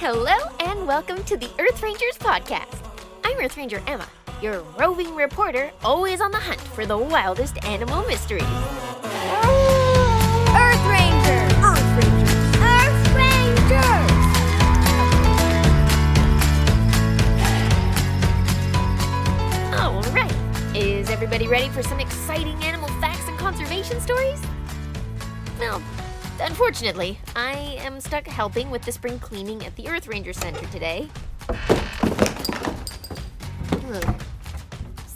Hello and welcome to the Earth Rangers podcast. I'm Earth Ranger Emma, your roving reporter always on the hunt for the wildest animal mysteries. Ah! Earth Rangers! Earth Rangers! Earth Rangers! All right, is everybody ready for some exciting animal facts and conservation stories? Well, unfortunately, I am stuck helping with the spring cleaning at the Earth Ranger Center today.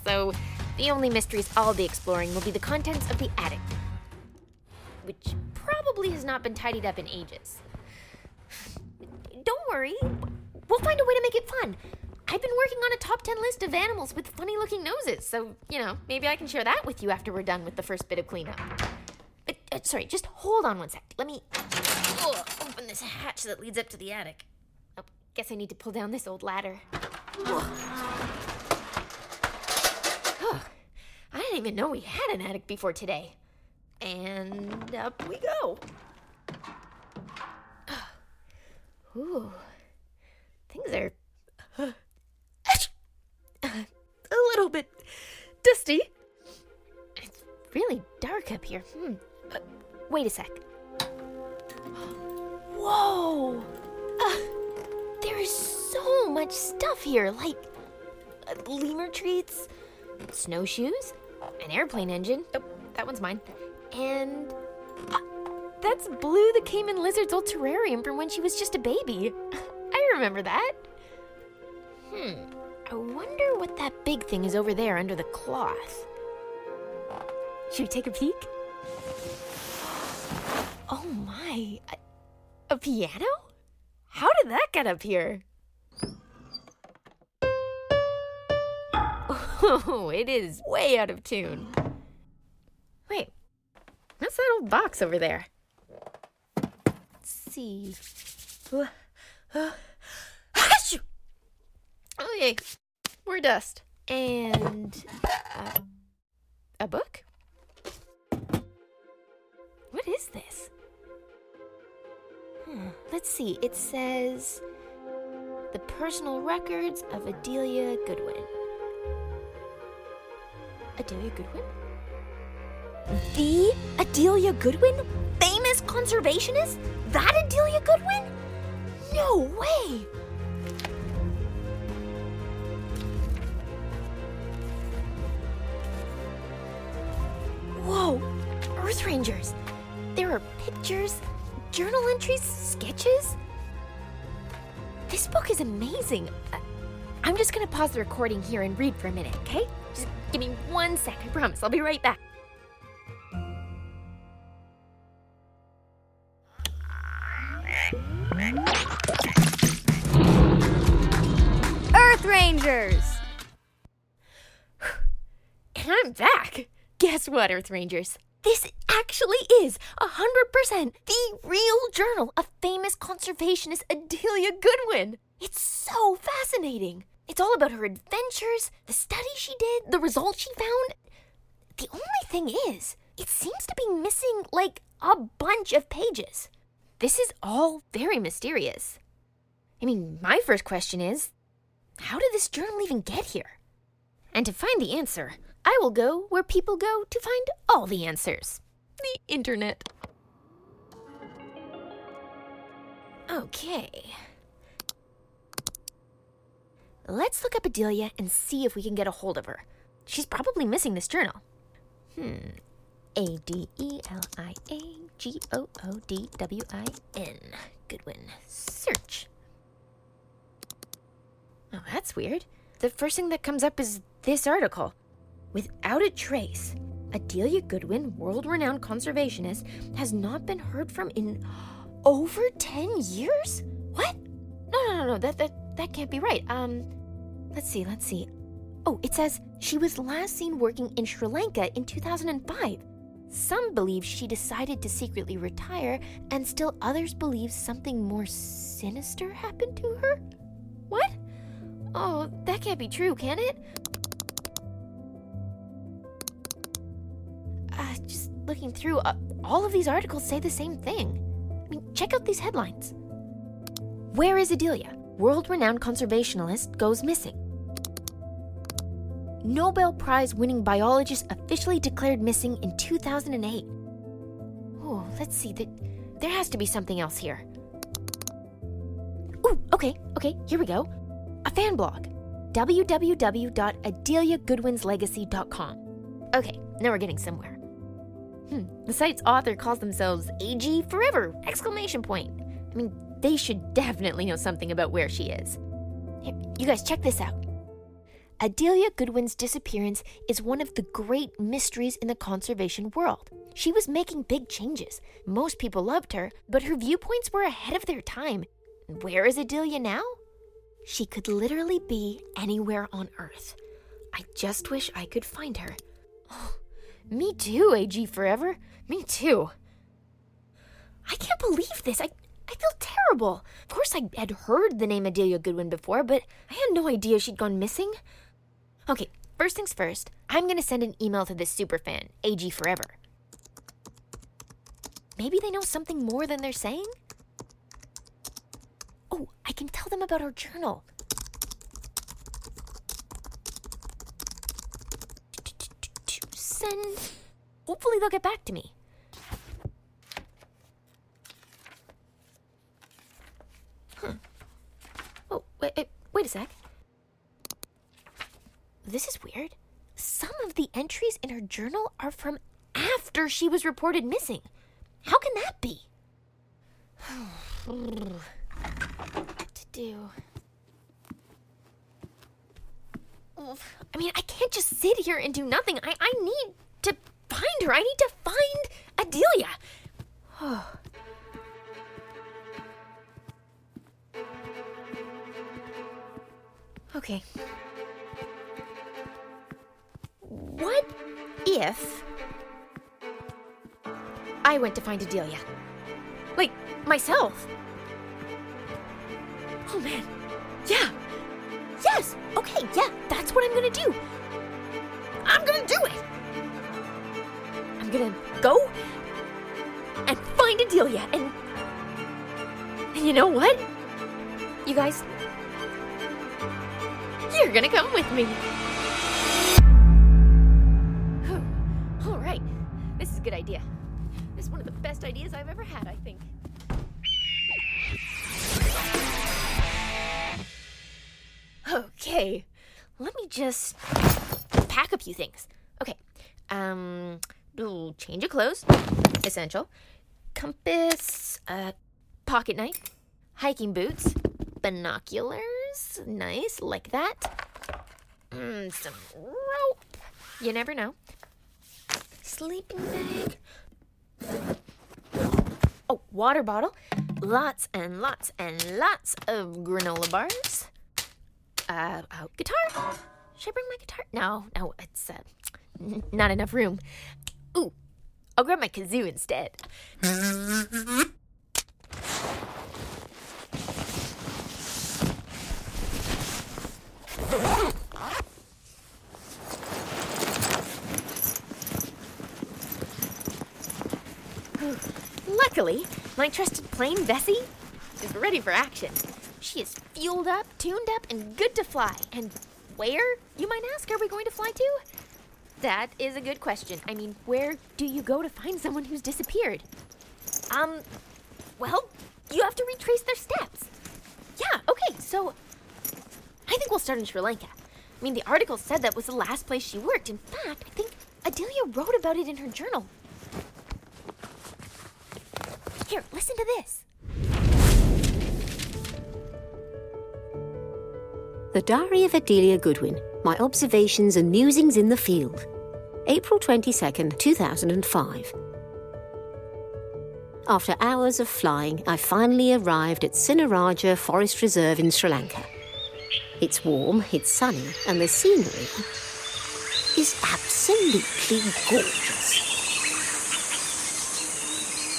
So, the only mysteries I'll be exploring will be the contents of the attic, which probably has not been tidied up in ages. Don't worry, we'll find a way to make it fun. I've been working on a top 10 list of animals with funny looking noses, so, you know, maybe I can share that with you after we're done with the first bit of cleanup. Uh, sorry, just hold on one sec. Let me ugh, open this hatch that leads up to the attic. Oh, guess I need to pull down this old ladder. Ugh. I didn't even know we had an attic before today. And up we go. Ooh. Things are uh, a little bit dusty. It's really dark up here. Hmm. Wait a sec. Whoa! Uh, there is so much stuff here, like uh, lemur treats, snowshoes, an airplane engine. Oh, that one's mine. And uh, that's Blue the Caiman Lizard's old terrarium from when she was just a baby. I remember that. Hmm. I wonder what that big thing is over there under the cloth. Should we take a peek? Oh my. A, a piano? How did that get up here? Oh, it is way out of tune. Wait, what's that old box over there? Let's see. Okay, more dust. And uh, a book? What is this? Hmm, Let's see. It says The Personal Records of Adelia Goodwin. Adelia Goodwin? The Adelia Goodwin? Famous conservationist? That Adelia Goodwin? No way! Whoa, Earth Rangers! There are pictures, journal entries, sketches. This book is amazing. Uh, I'm just gonna pause the recording here and read for a minute, okay? Just give me one sec, I promise. I'll be right back. Earth Rangers! And I'm back. Guess what, Earth Rangers? This actually is 100% the real journal of famous conservationist Adelia Goodwin. It's so fascinating. It's all about her adventures, the studies she did, the results she found. The only thing is, it seems to be missing like a bunch of pages. This is all very mysterious. I mean, my first question is how did this journal even get here? And to find the answer, I will go where people go to find all the answers the internet. Okay. Let's look up Adelia and see if we can get a hold of her. She's probably missing this journal. Hmm. A D E L I A G O O D W I N. Goodwin. Search. Oh, that's weird. The first thing that comes up is this article. Without a trace, Adelia Goodwin, world renowned conservationist, has not been heard from in over 10 years? What? No, no, no, no, that, that, that can't be right. Um, let's see, let's see. Oh, it says she was last seen working in Sri Lanka in 2005. Some believe she decided to secretly retire, and still others believe something more sinister happened to her? What? Oh, that can't be true, can it? Looking through, uh, all of these articles say the same thing. I mean, check out these headlines Where is Adelia? World renowned conservationist goes missing. Nobel Prize winning biologist officially declared missing in 2008. Oh, let's see. That There has to be something else here. Ooh, okay, okay, here we go. A fan blog www.adeliagoodwinslegacy.com. Okay, now we're getting somewhere. Hmm, the site's author calls themselves AG Forever! Exclamation point. I mean, they should definitely know something about where she is. Here, you guys, check this out. Adelia Goodwin's disappearance is one of the great mysteries in the conservation world. She was making big changes. Most people loved her, but her viewpoints were ahead of their time. Where is Adelia now? She could literally be anywhere on Earth. I just wish I could find her. Me too, AG Forever. Me too. I can't believe this. I, I feel terrible. Of course, I had heard the name Adelia Goodwin before, but I had no idea she'd gone missing. Okay, first things first, I'm gonna send an email to this superfan, AG Forever. Maybe they know something more than they're saying? Oh, I can tell them about our journal. Send. Hopefully, they'll get back to me. Huh. Oh, wait, wait a sec. This is weird. Some of the entries in her journal are from after she was reported missing. How can that be? to do. I mean, I can't just sit here and do nothing. I, I need to find her. I need to find Adelia. okay. What if I went to find Adelia? Like, myself? Oh man. Yes. Okay, yeah, that's what I'm gonna do. I'm gonna do it. I'm gonna go and find Adelia and. And you know what? You guys. You're gonna come with me. All right. This is a good idea. This is one of the best ideas I've ever had, I think. Okay, let me just pack a few things. Okay, um, change of clothes, essential, compass, uh, pocket knife, hiking boots, binoculars, nice, like that. Mm, some rope, you never know. Sleeping bag. Oh, water bottle. Lots and lots and lots of granola bars. Uh, uh, guitar? Should I bring my guitar? No, no, it's uh, n- not enough room. Ooh, I'll grab my kazoo instead. Luckily, my trusted plane, Bessie, is ready for action. She is fueled up, tuned up, and good to fly. And where, you might ask, are we going to fly to? That is a good question. I mean, where do you go to find someone who's disappeared? Um, well, you have to retrace their steps. Yeah, okay, so I think we'll start in Sri Lanka. I mean, the article said that was the last place she worked. In fact, I think Adelia wrote about it in her journal. Here, listen to this. The Diary of Adelia Goodwin My Observations and Musings in the Field. April 22nd, 2005. After hours of flying, I finally arrived at Sinharaja Forest Reserve in Sri Lanka. It's warm, it's sunny, and the scenery is absolutely gorgeous.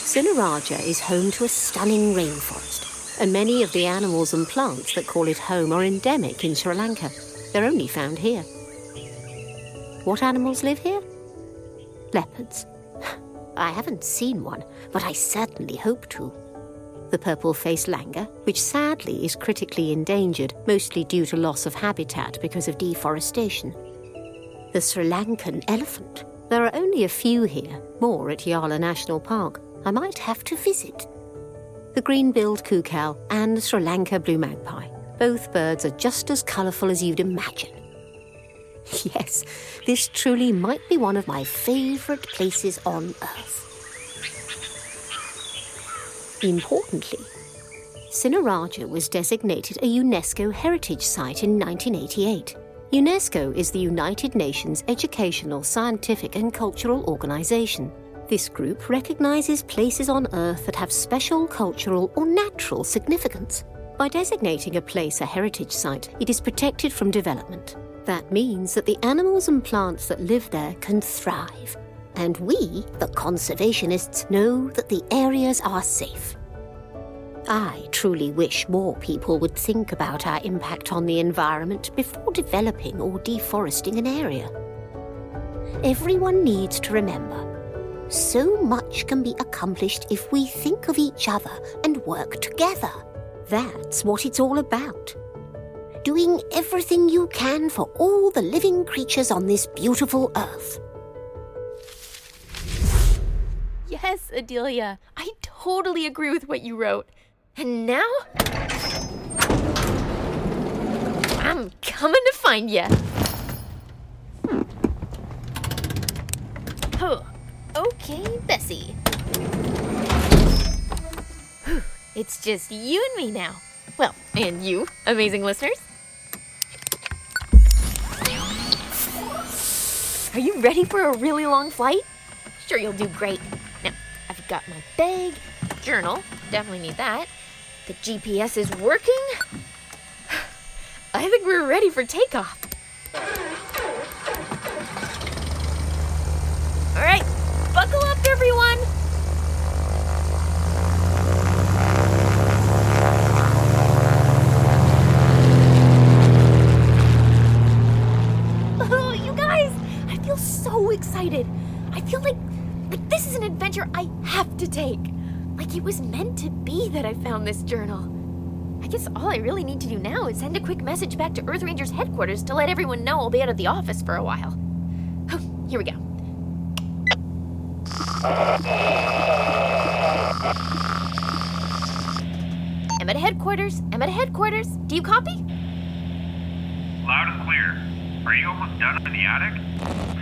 Sinharaja is home to a stunning rainforest and many of the animals and plants that call it home are endemic in Sri Lanka. They're only found here. What animals live here? Leopards. I haven't seen one, but I certainly hope to. the purple faced langur, which sadly is critically endangered, mostly due to loss of habitat because of deforestation. The Sri Lankan elephant. There are only a few here, more at Yala National Park. I might have to visit. The green billed cuckoo and the Sri Lanka blue magpie. Both birds are just as colourful as you'd imagine. Yes, this truly might be one of my favourite places on Earth. Importantly, Sinharaja was designated a UNESCO Heritage Site in 1988. UNESCO is the United Nations educational, scientific, and cultural organization. This group recognizes places on Earth that have special cultural or natural significance. By designating a place a heritage site, it is protected from development. That means that the animals and plants that live there can thrive. And we, the conservationists, know that the areas are safe. I truly wish more people would think about our impact on the environment before developing or deforesting an area. Everyone needs to remember so much can be accomplished if we think of each other and work together. That's what it's all about. Doing everything you can for all the living creatures on this beautiful earth. Yes, Adelia, I totally agree with what you wrote. And now? I'm coming to find you. Huh. Okay, Bessie. Whew. It's just you and me now. Well, and you, amazing listeners. Are you ready for a really long flight? Sure, you'll do great. Now, I've got my bag, journal, definitely need that. The GPS is working. I think we're ready for takeoff. Buckle up, everyone. Oh, you guys, I feel so excited. I feel like like this is an adventure I have to take. Like it was meant to be that I found this journal. I guess all I really need to do now is send a quick message back to Earth Rangers headquarters to let everyone know I'll be out of the office for a while. Oh, here we go. I'm at headquarters. I'm at headquarters. Do you copy? Loud and clear. Are you almost done in the attic?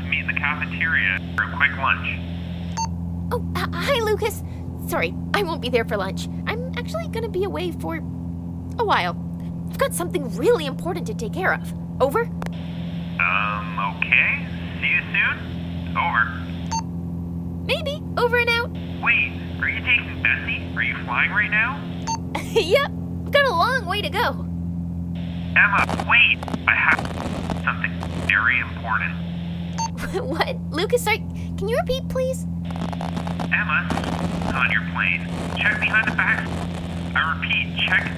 Meet in the cafeteria for a quick lunch. Oh, uh, hi, Lucas. Sorry, I won't be there for lunch. I'm actually gonna be away for a while. I've got something really important to take care of. Over? Um, okay. See you soon? Over. Over and out. Wait, are you taking Bessie? Are you flying right now? yep. Got a long way to go. Emma, wait! I have something very important. what? Lucas, sorry. Can you repeat, please? Emma, on your plane. Check behind the back. I repeat, check.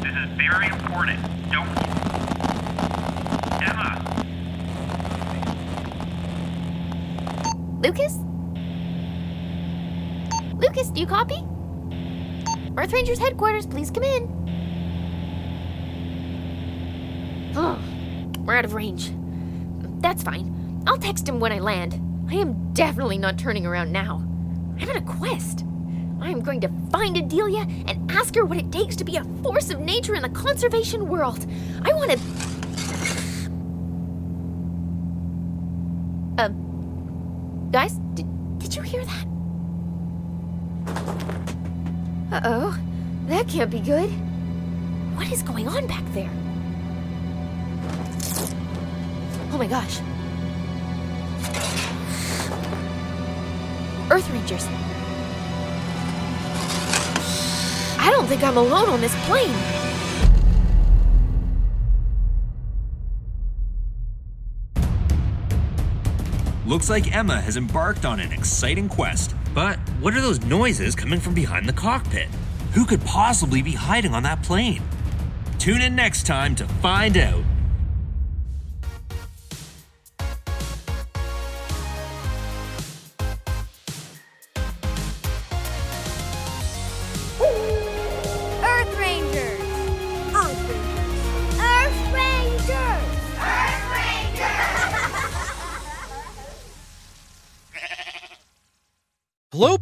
This is very important. Don't. Emma, Lucas? You copy? Earth Rangers headquarters, please come in. Oh, we're out of range. That's fine. I'll text him when I land. I am definitely not turning around now. I'm on a quest. I am going to find Adelia and ask her what it takes to be a force of nature in the conservation world. I want to. Um, guys, did, did you hear that? Uh oh, that can't be good. What is going on back there? Oh my gosh. Earth Rangers. I don't think I'm alone on this plane. Looks like Emma has embarked on an exciting quest. But what are those noises coming from behind the cockpit? Who could possibly be hiding on that plane? Tune in next time to find out.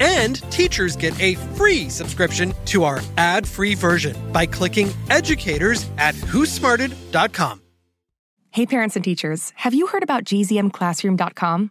And teachers get a free subscription to our ad free version by clicking educators at whosmarted.com. Hey, parents and teachers, have you heard about gzmclassroom.com?